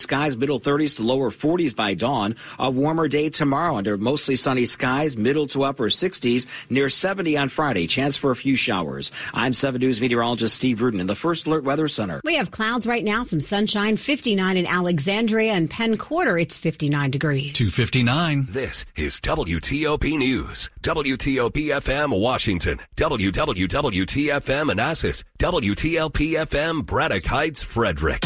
Skies middle 30s to lower 40s by dawn. A warmer day tomorrow under mostly sunny skies, middle to upper 60s, near 70 on Friday. Chance for a few showers. I'm 7 News meteorologist Steve Rudin in the First Alert Weather Center. We have clouds right now, some sunshine, 59 in Alexandria and Penn Quarter. It's 59 degrees. 259. This is WTOP News. WTOP FM Washington. WWWTFM Manassas. WTLP FM Braddock Heights Frederick.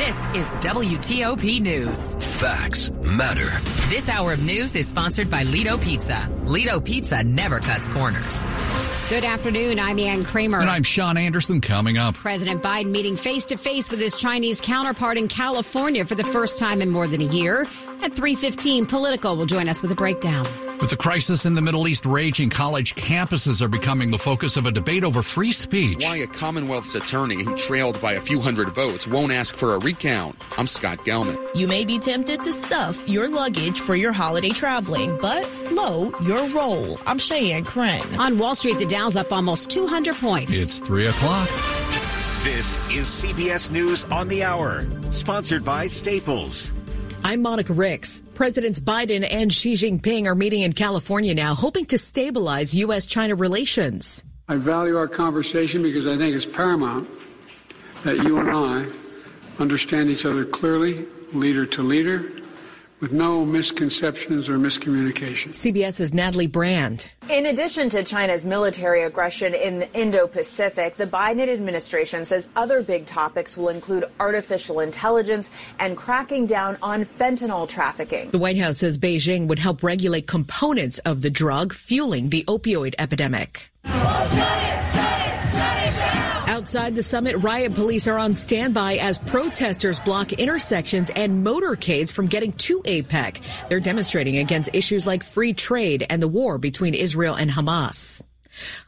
This is WTOP News. Facts matter. This hour of news is sponsored by Lido Pizza. Lido Pizza never cuts corners. Good afternoon. I'm Ann Kramer. And I'm Sean Anderson coming up. President Biden meeting face to face with his Chinese counterpart in California for the first time in more than a year. At 3:15, Politico will join us with a breakdown. With the crisis in the Middle East raging, college campuses are becoming the focus of a debate over free speech. Why a Commonwealth's attorney who trailed by a few hundred votes won't ask for a recount. I'm Scott Gelman. You may be tempted to stuff your luggage for your holiday traveling, but slow your roll. I'm Cheyenne Corin. On Wall Street, the Dow's up almost 200 points. It's 3 o'clock. This is CBS News on the Hour, sponsored by Staples. I'm Monica Ricks. Presidents Biden and Xi Jinping are meeting in California now, hoping to stabilize U.S. China relations. I value our conversation because I think it's paramount that you and I understand each other clearly, leader to leader, with no misconceptions or miscommunications. CBS's Natalie Brand. In addition to China's military aggression in the Indo Pacific, the Biden administration says other big topics will include artificial intelligence and cracking down on fentanyl trafficking. The White House says Beijing would help regulate components of the drug fueling the opioid epidemic. Outside the summit, riot police are on standby as protesters block intersections and motorcades from getting to APEC. They're demonstrating against issues like free trade and the war between Israel and Hamas.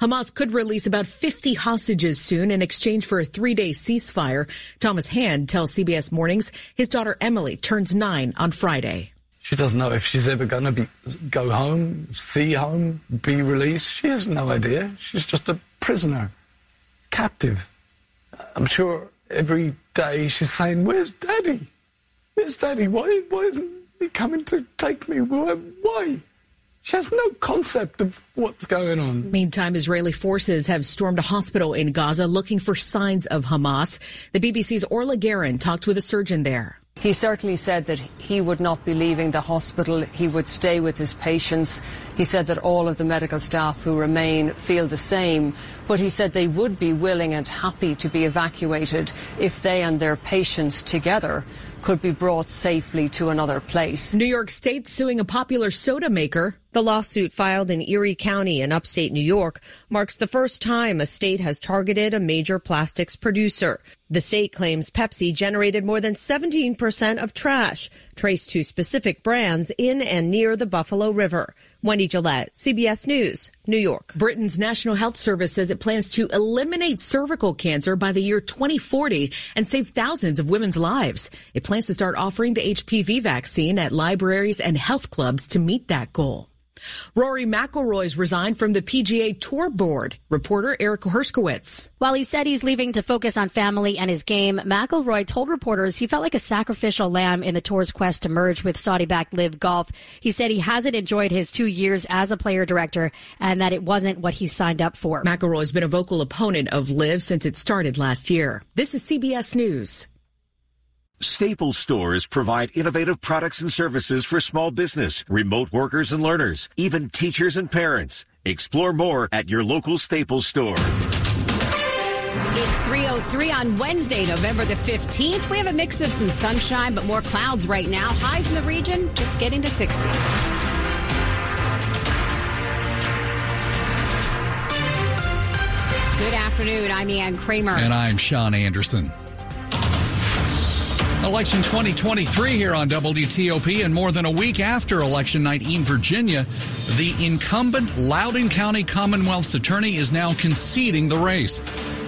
Hamas could release about 50 hostages soon in exchange for a three day ceasefire. Thomas Hand tells CBS Mornings his daughter Emily turns nine on Friday. She doesn't know if she's ever going to be go home, see home, be released. She has no idea. She's just a prisoner captive. I'm sure every day she's saying, Where's Daddy? Where's Daddy? Why, why isn't he coming to take me? Why? why? She has no concept of what's going on. Meantime, Israeli forces have stormed a hospital in Gaza looking for signs of Hamas. The BBC's Orla Guerin talked with a surgeon there. He certainly said that he would not be leaving the hospital. He would stay with his patients. He said that all of the medical staff who remain feel the same, but he said they would be willing and happy to be evacuated if they and their patients together could be brought safely to another place. New York State suing a popular soda maker. The lawsuit filed in Erie County in upstate New York marks the first time a state has targeted a major plastics producer. The state claims Pepsi generated more than 17% of trash traced to specific brands in and near the Buffalo River. Wendy Gillette, CBS News, New York. Britain's National Health Service says it plans to eliminate cervical cancer by the year 2040 and save thousands of women's lives. It plans to start offering the HPV vaccine at libraries and health clubs to meet that goal. Rory McIlroy's resigned from the PGA Tour Board. Reporter Eric Herskowitz. While he said he's leaving to focus on family and his game, McIlroy told reporters he felt like a sacrificial lamb in the tour's quest to merge with Saudi-backed LIV Golf. He said he hasn't enjoyed his two years as a player director and that it wasn't what he signed up for. McIlroy's been a vocal opponent of LIV since it started last year. This is CBS News. Staples stores provide innovative products and services for small business, remote workers and learners, even teachers and parents. Explore more at your local Staples store. It's 303 on Wednesday, November the 15th. We have a mix of some sunshine, but more clouds right now. Highs in the region just getting to 60. Good afternoon. I'm Ann Kramer. And I'm Sean Anderson. Election 2023 here on WTOP, and more than a week after election night in Virginia, the incumbent Loudoun County Commonwealth's attorney is now conceding the race.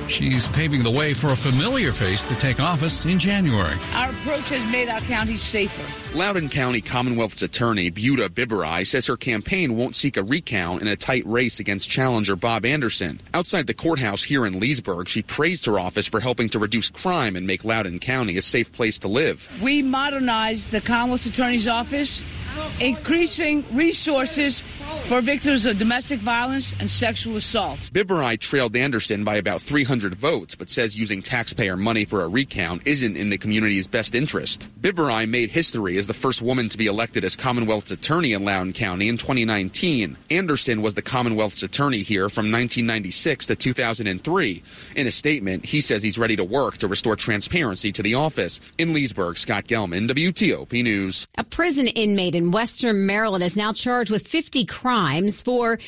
She's paving the way for a familiar face to take office in January. Our approach has made our county safer. Loudoun County Commonwealth's attorney, Buta Biberaj, says her campaign won't seek a recount in a tight race against challenger Bob Anderson. Outside the courthouse here in Leesburg, she praised her office for helping to reduce crime and make Loudoun County a safe place to live. We modernized the Commonwealth Attorney's Office, increasing resources for victims of domestic violence and sexual assault. Biberaj trailed Anderson by about 300 votes, but says using taxpayer money for a recount isn't in the community's best interest. Biberaj made history as the first woman to be elected as Commonwealth's attorney in Loudoun County in 2019. Anderson was the Commonwealth's attorney here from 1996 to 2003. In a statement, he says he's ready to work to restore transparency to the office. In Leesburg, Scott Gelman, WTOP News. A prison inmate in Western Maryland is now charged with 50 crimes for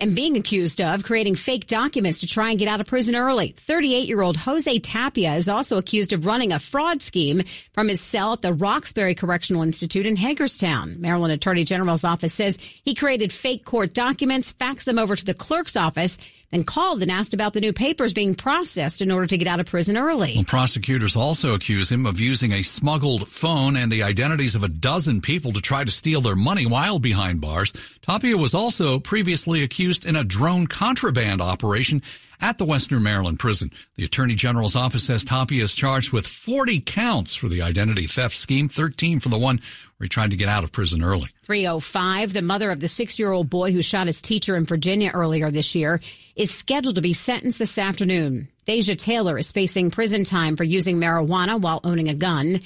and being accused of creating fake documents to try and get out of prison early. 38 year old Jose Tapia is also accused of running a fraud scheme from his cell at the Roxbury Correctional Institute in Hagerstown. Maryland Attorney General's office says he created fake court documents, faxed them over to the clerk's office, then called and asked about the new papers being processed in order to get out of prison early. Well, prosecutors also accuse him of using a smuggled phone and the identities of a dozen people to try to steal their money while behind bars. Tapia was also previously accused in a drone contraband operation at the Western Maryland prison. The Attorney General's office says Tapia is charged with 40 counts for the identity theft scheme, 13 for the one where he tried to get out of prison early. 305, the mother of the six year old boy who shot his teacher in Virginia earlier this year, is scheduled to be sentenced this afternoon. Deja Taylor is facing prison time for using marijuana while owning a gun.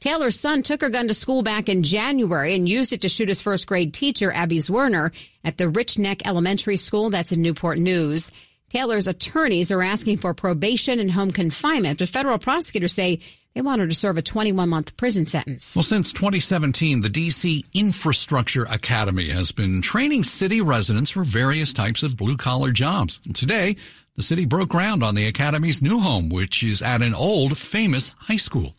Taylor's son took her gun to school back in January and used it to shoot his first grade teacher, Abby Zwerner, at the Rich Neck Elementary School. That's in Newport News. Taylor's attorneys are asking for probation and home confinement, but federal prosecutors say they want her to serve a 21 month prison sentence. Well, since 2017, the DC Infrastructure Academy has been training city residents for various types of blue collar jobs. And today, the city broke ground on the academy's new home, which is at an old famous high school.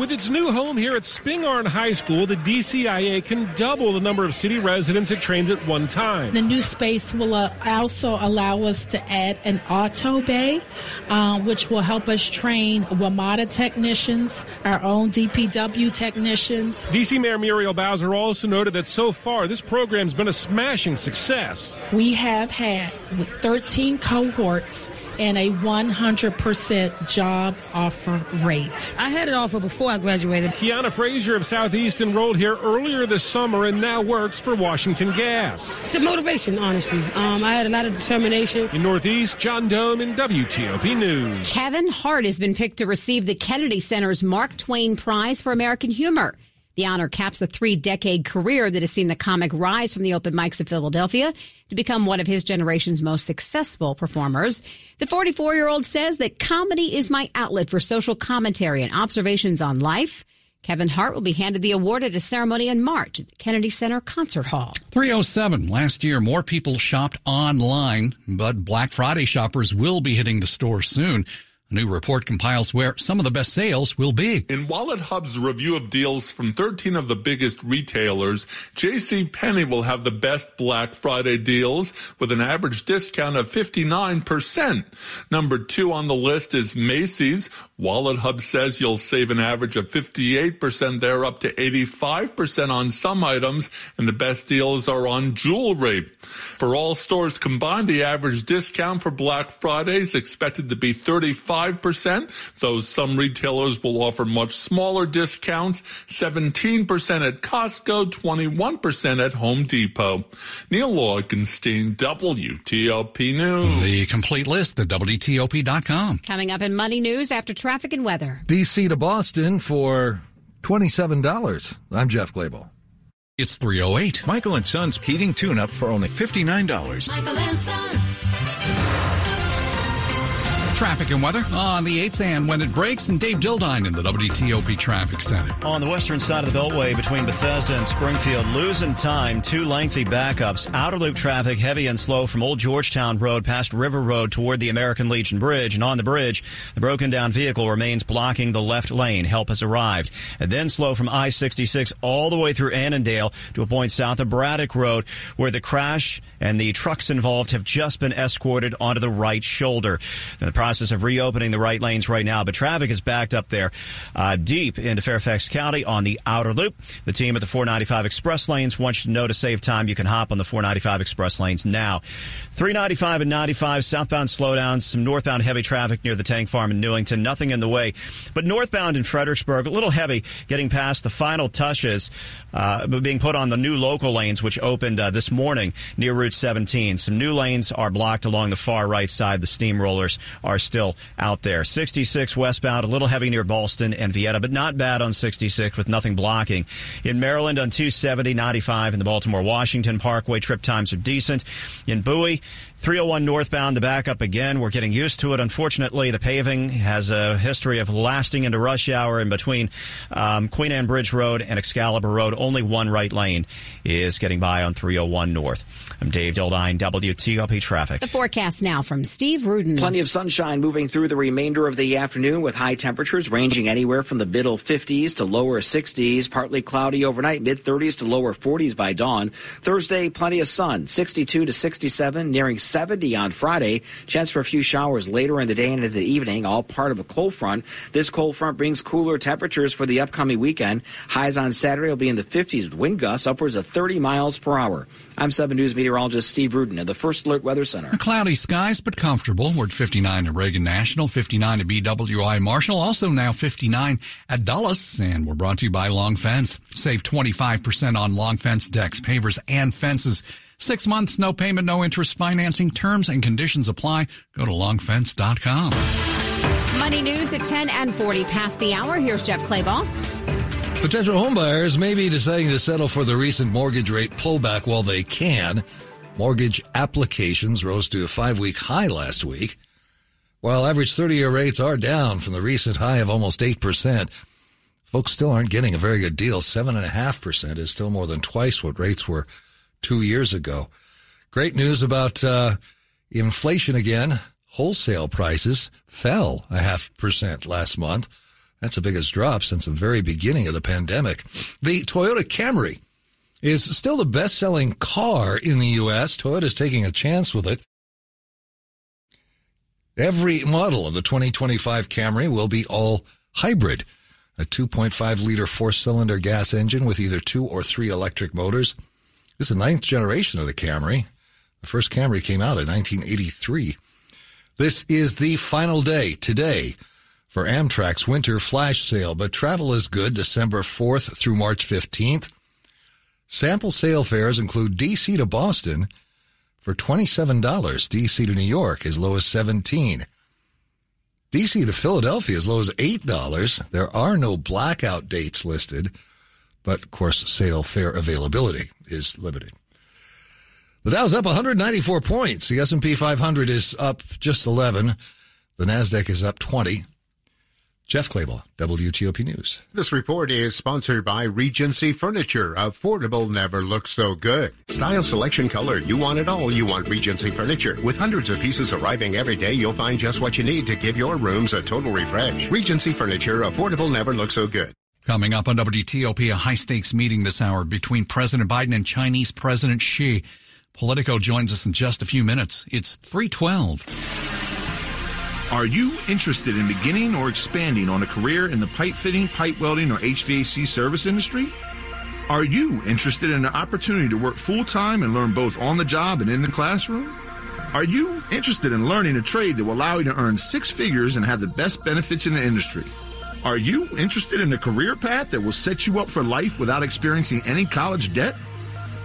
With its new home here at Spingarn High School, the DCIA can double the number of city residents it trains at one time. The new space will uh, also allow us to add an auto bay, uh, which will help us train WMATA technicians, our own DPW technicians. DC Mayor Muriel Bowser also noted that so far this program's been a smashing success. We have had 13 cohorts and a 100% job offer rate. I had an offer before I graduated. Kiana Frazier of Southeast enrolled here earlier this summer and now works for Washington Gas. It's a motivation, honestly. Um, I had a lot of determination. In Northeast, John Domen WTOP News. Kevin Hart has been picked to receive the Kennedy Center's Mark Twain Prize for American Humor. The honor caps a three decade career that has seen the comic rise from the open mics of Philadelphia to become one of his generation's most successful performers. The 44 year old says that comedy is my outlet for social commentary and observations on life. Kevin Hart will be handed the award at a ceremony in March at the Kennedy Center Concert Hall. 307. Last year, more people shopped online, but Black Friday shoppers will be hitting the store soon. A new report compiles where some of the best sales will be. In Wallet Hub's review of deals from 13 of the biggest retailers, J.C. Penney will have the best Black Friday deals with an average discount of 59%. Number two on the list is Macy's. Wallet Hub says you'll save an average of 58% there up to 85% on some items, and the best deals are on jewelry. For all stores combined, the average discount for Black Friday is expected to be 35 5%, though some retailers will offer much smaller discounts, 17% at Costco, 21% at Home Depot. Neil Augenstein, WTOP News. The complete list at WTOP.com. Coming up in Money News after traffic and weather. DC to Boston for $27. I'm Jeff Clabaugh. It's 308. Michael and Son's heating tune up for only $59. Michael and Son. Traffic and weather on the 8th and when it breaks, and Dave Dildine in the WTOP Traffic Center. On the western side of the Beltway between Bethesda and Springfield, losing time, two lengthy backups. Outer loop traffic heavy and slow from Old Georgetown Road past River Road toward the American Legion Bridge. And on the bridge, the broken down vehicle remains blocking the left lane. Help has arrived. And then slow from I-66 all the way through Annandale to a point south of Braddock Road where the crash and the trucks involved have just been escorted onto the right shoulder. And the process of reopening the right lanes right now, but traffic is backed up there uh, deep into Fairfax County on the outer loop. The team at the 495 Express lanes wants you to know to save time. You can hop on the 495 Express lanes now. 395 and 95 southbound slowdowns, some northbound heavy traffic near the tank farm in Newington. Nothing in the way, but northbound in Fredericksburg, a little heavy getting past the final touches uh, being put on the new local lanes, which opened uh, this morning near Route 17. Some new lanes are blocked along the far right side. The steamrollers are still out there. 66 westbound, a little heavy near Ballston and Vienna, but not bad on 66 with nothing blocking. In Maryland on 270, 95 in the Baltimore Washington Parkway, trip times are decent. In Bowie, 301 northbound, the backup again. We're getting used to it. Unfortunately, the paving has a history of lasting into rush hour in between um, Queen Anne Bridge Road and Excalibur Road. Only one right lane is getting by on 301 north. I'm Dave Dildine, WTOP Traffic. The forecast now from Steve Rudin. Plenty of sunshine moving through the remainder of the afternoon with high temperatures ranging anywhere from the middle 50s to lower 60s. Partly cloudy overnight, mid 30s to lower 40s by dawn. Thursday, plenty of sun, 62 to 67, nearing 70 on Friday. Chance for a few showers later in the day and into the evening, all part of a cold front. This cold front brings cooler temperatures for the upcoming weekend. Highs on Saturday will be in the 50s with wind gusts upwards of 30 miles per hour. I'm 7 News meteorologist Steve Rudin at the First Alert Weather Center. Cloudy skies, but comfortable. We're at 59 at Reagan National, 59 at BWI Marshall, also now 59 at Dulles, and we're brought to you by Long Fence. Save 25% on Long Fence decks, pavers, and fences. Six months, no payment, no interest financing. Terms and conditions apply. Go to longfence.com. Money news at 10 and 40 past the hour. Here's Jeff Clabaugh. Potential homebuyers may be deciding to settle for the recent mortgage rate pullback while they can. Mortgage applications rose to a five week high last week. While average 30 year rates are down from the recent high of almost 8%, folks still aren't getting a very good deal. 7.5% is still more than twice what rates were two years ago. Great news about uh, inflation again. Wholesale prices fell a half percent last month. That's the biggest drop since the very beginning of the pandemic. The Toyota Camry is still the best selling car in the U.S. Toyota is taking a chance with it. Every model of the 2025 Camry will be all hybrid. A 2.5 liter four cylinder gas engine with either two or three electric motors. This is the ninth generation of the Camry. The first Camry came out in 1983. This is the final day today for Amtrak's winter flash sale, but travel is good December 4th through March 15th. Sample sale fares include DC to Boston for $27, DC to New York as low as 17. DC to Philadelphia as low as $8. There are no blackout dates listed, but of course sale fare availability is limited. The Dow's up 194 points. The S&P 500 is up just 11. The Nasdaq is up 20. Jeff Clabaugh, WTOP News. This report is sponsored by Regency Furniture. Affordable never looks so good. Style, selection, color. You want it all. You want Regency Furniture. With hundreds of pieces arriving every day, you'll find just what you need to give your rooms a total refresh. Regency Furniture. Affordable never looks so good. Coming up on WTOP, a high stakes meeting this hour between President Biden and Chinese President Xi. Politico joins us in just a few minutes. It's 312. Are you interested in beginning or expanding on a career in the pipe fitting, pipe welding, or HVAC service industry? Are you interested in an opportunity to work full time and learn both on the job and in the classroom? Are you interested in learning a trade that will allow you to earn six figures and have the best benefits in the industry? Are you interested in a career path that will set you up for life without experiencing any college debt?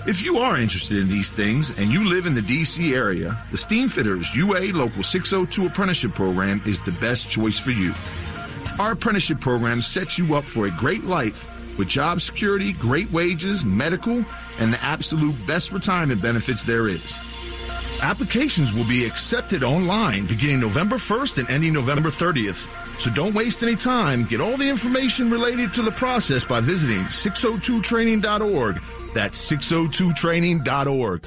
If you are interested in these things and you live in the DC area, the Steamfitters UA Local 602 Apprenticeship Program is the best choice for you. Our apprenticeship program sets you up for a great life with job security, great wages, medical, and the absolute best retirement benefits there is. Applications will be accepted online beginning November 1st and ending November 30th. So don't waste any time. Get all the information related to the process by visiting 602training.org that's 602training.org.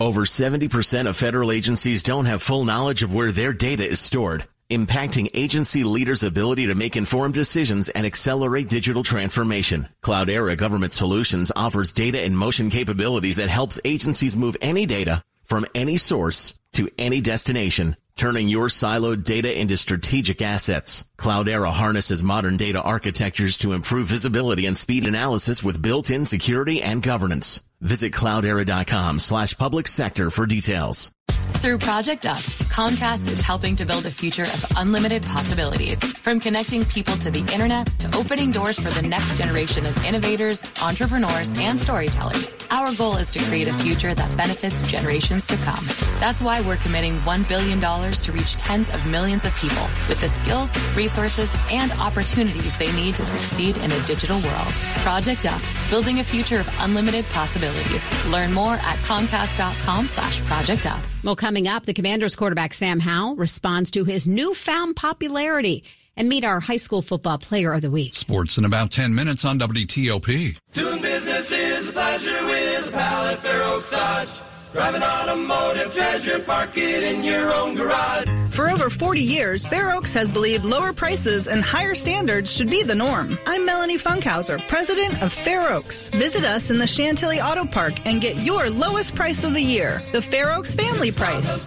Over 70% of federal agencies don't have full knowledge of where their data is stored, impacting agency leaders' ability to make informed decisions and accelerate digital transformation. Cloudera Government Solutions offers data in motion capabilities that helps agencies move any data from any source to any destination, turning your siloed data into strategic assets. Cloudera harnesses modern data architectures to improve visibility and speed analysis with built-in security and governance. Visit cloudera.com slash public sector for details. Through Project Up, Comcast is helping to build a future of unlimited possibilities. From connecting people to the internet to opening doors for the next generation of innovators, entrepreneurs, and storytellers. Our goal is to create a future that benefits generations to come. That's why we're committing $1 billion to reach tens of millions of people with the skills, resources, and opportunities they need to succeed in a digital world. Project Up, building a future of unlimited possibilities. Learn more at comcast.com slash project up. Well, coming up, the Commanders quarterback Sam Howell responds to his newfound popularity and meet our high school football player of the week. Sports in about 10 minutes on WTOP. Doing business is a pleasure with a pal at Fair Dodge. Drive an automotive treasure, park it in your own garage. For over 40 years, Fair Oaks has believed lower prices and higher standards should be the norm. I'm Melanie Funkhauser, president of Fair Oaks. Visit us in the Chantilly Auto Park and get your lowest price of the year, the Fair Oaks family price.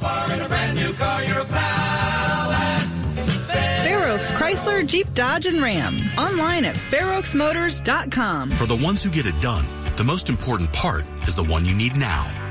Fair Oaks Chrysler, Jeep, Dodge, and Ram. Online at fairoaksmotors.com. For the ones who get it done, the most important part is the one you need now.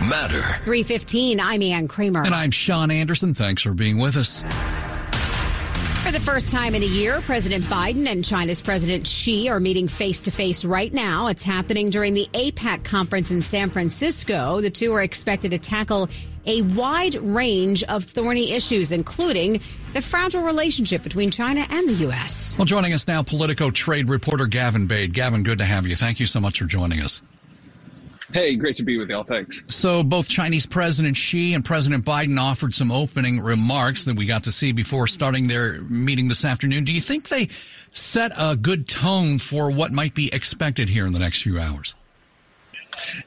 matter. 315, I'm Ann Kramer. And I'm Sean Anderson. Thanks for being with us. For the first time in a year, President Biden and China's President Xi are meeting face to face right now. It's happening during the APEC conference in San Francisco. The two are expected to tackle a wide range of thorny issues, including the fragile relationship between China and the U.S. Well, joining us now, Politico trade reporter Gavin Bade. Gavin, good to have you. Thank you so much for joining us. Hey, great to be with y'all. Thanks. So, both Chinese President Xi and President Biden offered some opening remarks that we got to see before starting their meeting this afternoon. Do you think they set a good tone for what might be expected here in the next few hours?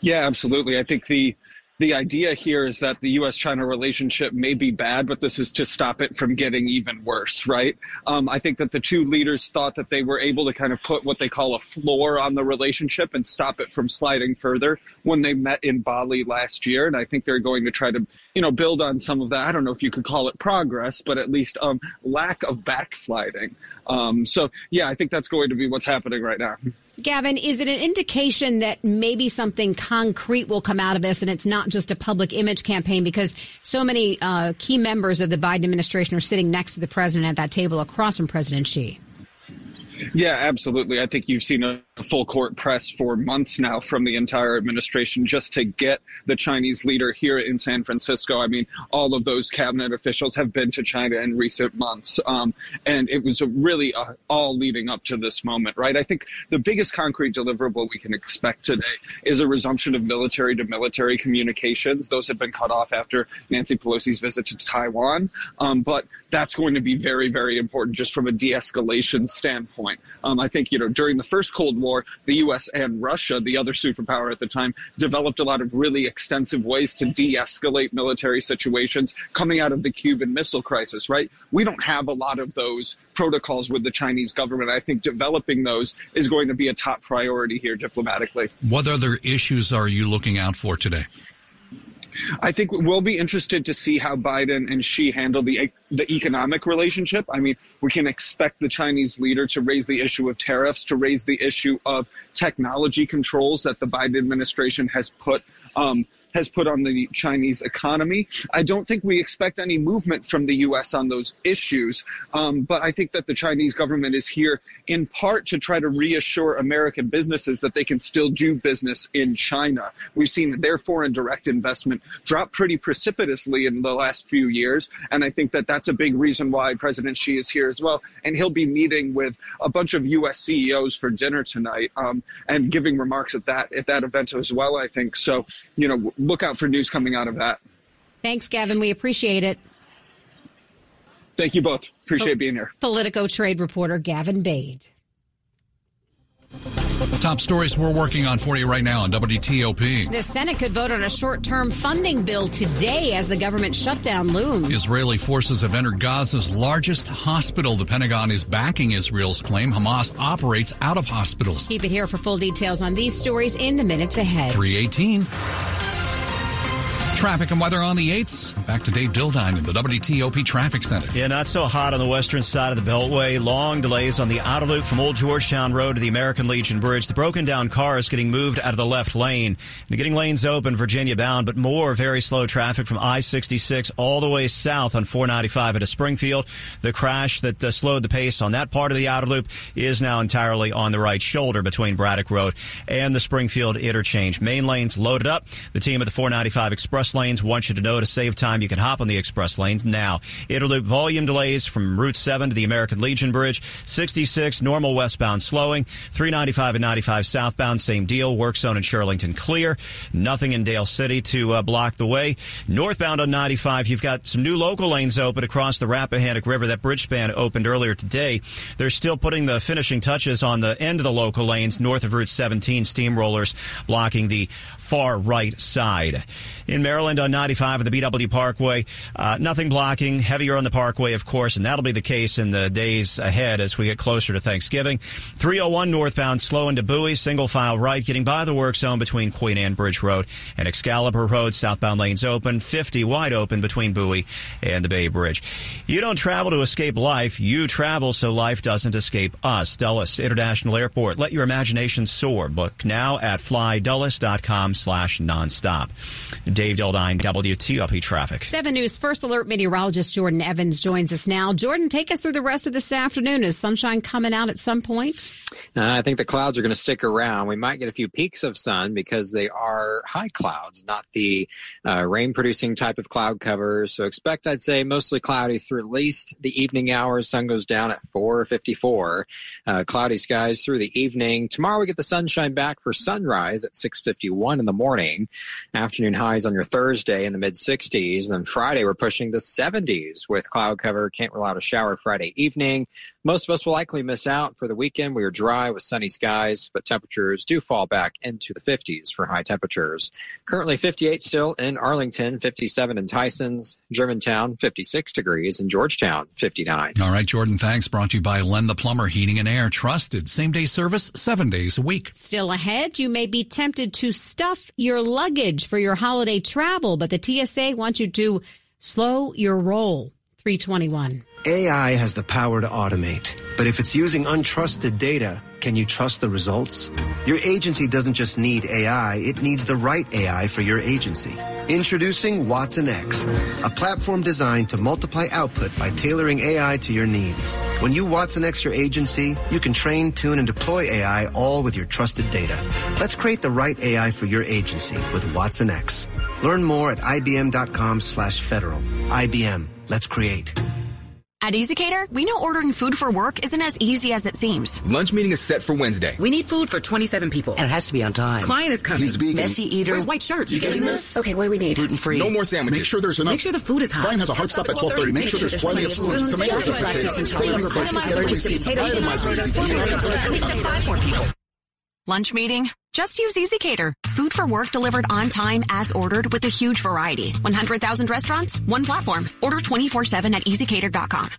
Yeah, absolutely. I think the the idea here is that the U.S. China relationship may be bad, but this is to stop it from getting even worse, right? Um, I think that the two leaders thought that they were able to kind of put what they call a floor on the relationship and stop it from sliding further when they met in Bali last year. And I think they're going to try to, you know, build on some of that. I don't know if you could call it progress, but at least um, lack of backsliding. Um, so, yeah, I think that's going to be what's happening right now. Gavin, is it an indication that maybe something concrete will come out of this and it's not just a public image campaign because so many uh, key members of the Biden administration are sitting next to the president at that table across from President Xi? Yeah, absolutely. I think you've seen a full court press for months now from the entire administration just to get the Chinese leader here in San Francisco. I mean, all of those cabinet officials have been to China in recent months. Um, and it was really uh, all leading up to this moment, right? I think the biggest concrete deliverable we can expect today is a resumption of military to military communications. Those have been cut off after Nancy Pelosi's visit to Taiwan. Um, but that's going to be very, very important just from a de escalation standpoint. Um, I think, you know, during the first Cold War, the U.S. and Russia, the other superpower at the time, developed a lot of really extensive ways to de escalate military situations coming out of the Cuban Missile Crisis, right? We don't have a lot of those protocols with the Chinese government. I think developing those is going to be a top priority here diplomatically. What other issues are you looking out for today? I think we'll be interested to see how Biden and Xi handle the the economic relationship. I mean, we can expect the Chinese leader to raise the issue of tariffs, to raise the issue of technology controls that the Biden administration has put um, has put on the Chinese economy. I don't think we expect any movement from the U.S. on those issues, um, but I think that the Chinese government is here in part to try to reassure American businesses that they can still do business in China. We've seen their foreign direct investment drop pretty precipitously in the last few years, and I think that that's a big reason why President Xi is here as well. And he'll be meeting with a bunch of U.S. CEOs for dinner tonight um, and giving remarks at that at that event as well. I think so. You know look out for news coming out of that. Thanks, Gavin. We appreciate it. Thank you both. Appreciate being here. Politico trade reporter Gavin Bade. Top stories we're working on for you right now on WTOP. The Senate could vote on a short term funding bill today as the government shutdown looms. Israeli forces have entered Gaza's largest hospital. The Pentagon is backing Israel's claim Hamas operates out of hospitals. Keep it here for full details on these stories in the minutes ahead. 318. Traffic and weather on the 8s. Back to Dave Dildine in the WTOP Traffic Center. Yeah, not so hot on the western side of the Beltway. Long delays on the outer loop from Old Georgetown Road to the American Legion Bridge. The broken down car is getting moved out of the left lane. They're getting lanes open, Virginia bound, but more very slow traffic from I-66 all the way south on 495 into Springfield. The crash that uh, slowed the pace on that part of the outer loop is now entirely on the right shoulder between Braddock Road and the Springfield interchange. Main lanes loaded up. The team at the 495 Express lanes want you to know to save time you can hop on the express lanes now. Inner Loop volume delays from Route 7 to the American Legion Bridge. 66 normal westbound slowing. 395 and 95 southbound same deal. Work zone in Shirlington clear. Nothing in Dale City to uh, block the way. Northbound on 95 you've got some new local lanes open across the Rappahannock River. That bridge span opened earlier today. They're still putting the finishing touches on the end of the local lanes north of Route 17 steamrollers blocking the far right side. In Maryland on 95 of the BW Parkway, uh, nothing blocking, heavier on the Parkway, of course, and that'll be the case in the days ahead as we get closer to Thanksgiving. 301 northbound, slow into Bowie, single file right, getting by the work zone between Queen Anne Bridge Road and Excalibur Road, southbound lanes open, 50 wide open between Bowie and the Bay Bridge. You don't travel to escape life, you travel so life doesn't escape us. Dulles International Airport. Let your imagination soar. Book now at flydulles.com slash nonstop. Dave Dildine, WTOP Traffic. 7 News First Alert meteorologist Jordan Evans joins us now. Jordan, take us through the rest of this afternoon. Is sunshine coming out at some point? Uh, I think the clouds are going to stick around. We might get a few peaks of sun because they are high clouds, not the uh, rain producing type of cloud cover. So expect, I'd say, mostly cloudy through at least the evening hours. Sun goes down at 4.54. Uh, cloudy skies through the evening. Tomorrow we get the sunshine back for sunrise at 6.51 in the morning. Afternoon highs on your Thursday in the mid 60s. And then Friday we're pushing the 70s with cloud cover. Can't rule out a shower Friday evening. Most of us will likely miss out for the weekend. We are dry with sunny skies, but temperatures do fall back into the 50s for high temperatures. Currently 58 still in Arlington, 57 in Tysons, Germantown 56 degrees, and Georgetown 59. All right, Jordan, thanks. Brought to you by Len the Plumber Heating and Air. Trusted. Same day service, seven days a week. Still ahead, you may be tempted to stuff your luggage for your holiday travel, but the TSA wants you to slow your roll. 321. AI has the power to automate, but if it's using untrusted data, can you trust the results? Your agency doesn't just need AI, it needs the right AI for your agency. Introducing Watson X, a platform designed to multiply output by tailoring AI to your needs. When you Watson X your agency, you can train, tune, and deploy AI all with your trusted data. Let's create the right AI for your agency with Watson X. Learn more at ibm.com slash federal. IBM. Let's create. At ezCater, we know ordering food for work isn't as easy as it seems. Lunch meeting is set for Wednesday. We need food for 27 people. And it has to be on time. Client is coming. He's vegan. Messy eater. Where's white shirt? You getting this? Okay, what do we need? Gluten free. No more sandwiches. Make sure there's enough. Make sure the food is hot. Client has a hard stop at 12:30. Make sure there's plenty of food. tomatoes, and potatoes. Stay on your budget. Get the receipts. Itemize the receipts. Lunch meeting? Just use ezCater. Food for work delivered on time as ordered with a huge variety. 100,000 restaurants, one platform. Order 24-7 at ezcater.com.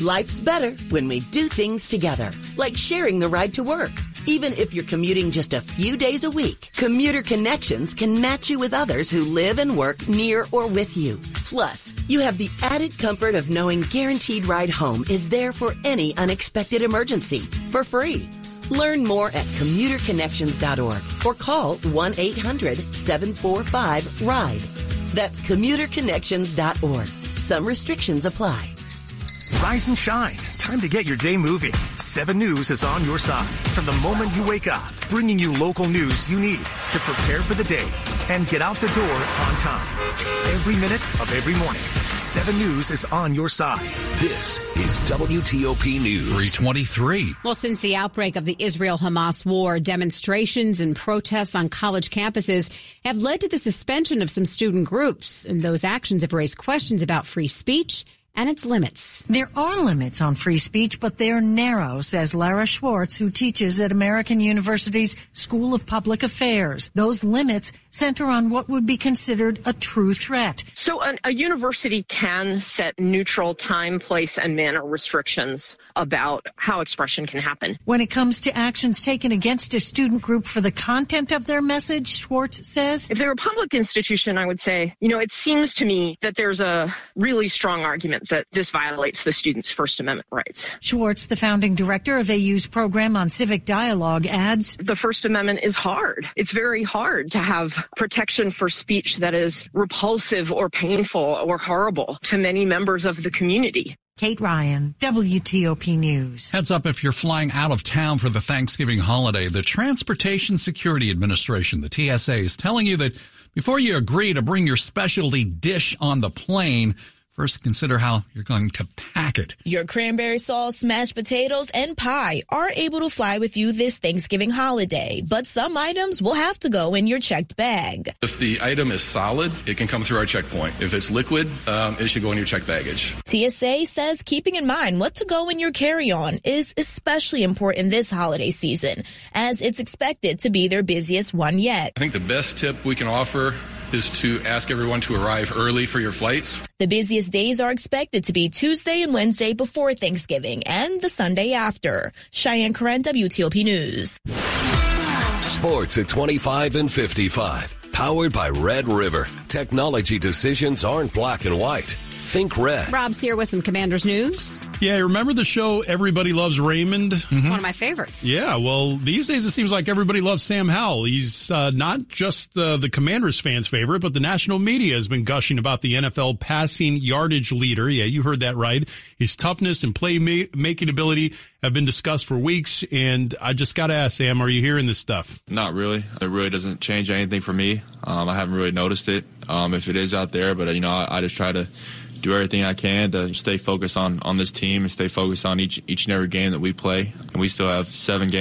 Life's better when we do things together, like sharing the ride to work. Even if you're commuting just a few days a week, Commuter Connections can match you with others who live and work near or with you. Plus, you have the added comfort of knowing Guaranteed Ride Home is there for any unexpected emergency for free. Learn more at commuterconnections.org or call 1-800-745-RIDE. That's commuterconnections.org. Some restrictions apply. Rise and shine. Time to get your day moving. 7 News is on your side from the moment you wake up, bringing you local news you need to prepare for the day and get out the door on time. Every minute of every morning, 7 News is on your side. This is WTOP News. 323. Well, since the outbreak of the Israel Hamas war, demonstrations and protests on college campuses have led to the suspension of some student groups. And those actions have raised questions about free speech and its limits. There are limits on free speech, but they're narrow, says Lara Schwartz, who teaches at American University's School of Public Affairs. Those limits center on what would be considered a true threat. So an, a university can set neutral time, place, and manner restrictions about how expression can happen. When it comes to actions taken against a student group for the content of their message, Schwartz says. If they're a public institution, I would say, you know, it seems to me that there's a really strong argument that this violates the students' First Amendment rights. Schwartz, the founding director of AU's program on civic dialogue, adds The First Amendment is hard. It's very hard to have protection for speech that is repulsive or painful or horrible to many members of the community. Kate Ryan, WTOP News. Heads up if you're flying out of town for the Thanksgiving holiday, the Transportation Security Administration, the TSA, is telling you that before you agree to bring your specialty dish on the plane, First, consider how you're going to pack it. Your cranberry sauce, mashed potatoes, and pie are able to fly with you this Thanksgiving holiday, but some items will have to go in your checked bag. If the item is solid, it can come through our checkpoint. If it's liquid, um, it should go in your checked baggage. TSA says keeping in mind what to go in your carry-on is especially important this holiday season, as it's expected to be their busiest one yet. I think the best tip we can offer is to ask everyone to arrive early for your flights. The busiest days are expected to be Tuesday and Wednesday before Thanksgiving and the Sunday after. Cheyenne Corin, WTOP News. Sports at 25 and 55. Powered by Red River. Technology decisions aren't black and white. Think red. Rob's here with some Commanders news. Yeah, remember the show Everybody Loves Raymond? Mm-hmm. One of my favorites. Yeah, well, these days it seems like everybody loves Sam Howell. He's uh, not just uh, the Commanders fans' favorite, but the national media has been gushing about the NFL passing yardage leader. Yeah, you heard that right. His toughness and playmaking ability have been discussed for weeks, and I just got to ask, Sam, are you hearing this stuff? Not really. It really doesn't change anything for me. Um, I haven't really noticed it um, if it is out there, but, uh, you know, I, I just try to do everything I can to stay focused on on this team and stay focused on each each and every game that we play. And we still have seven games.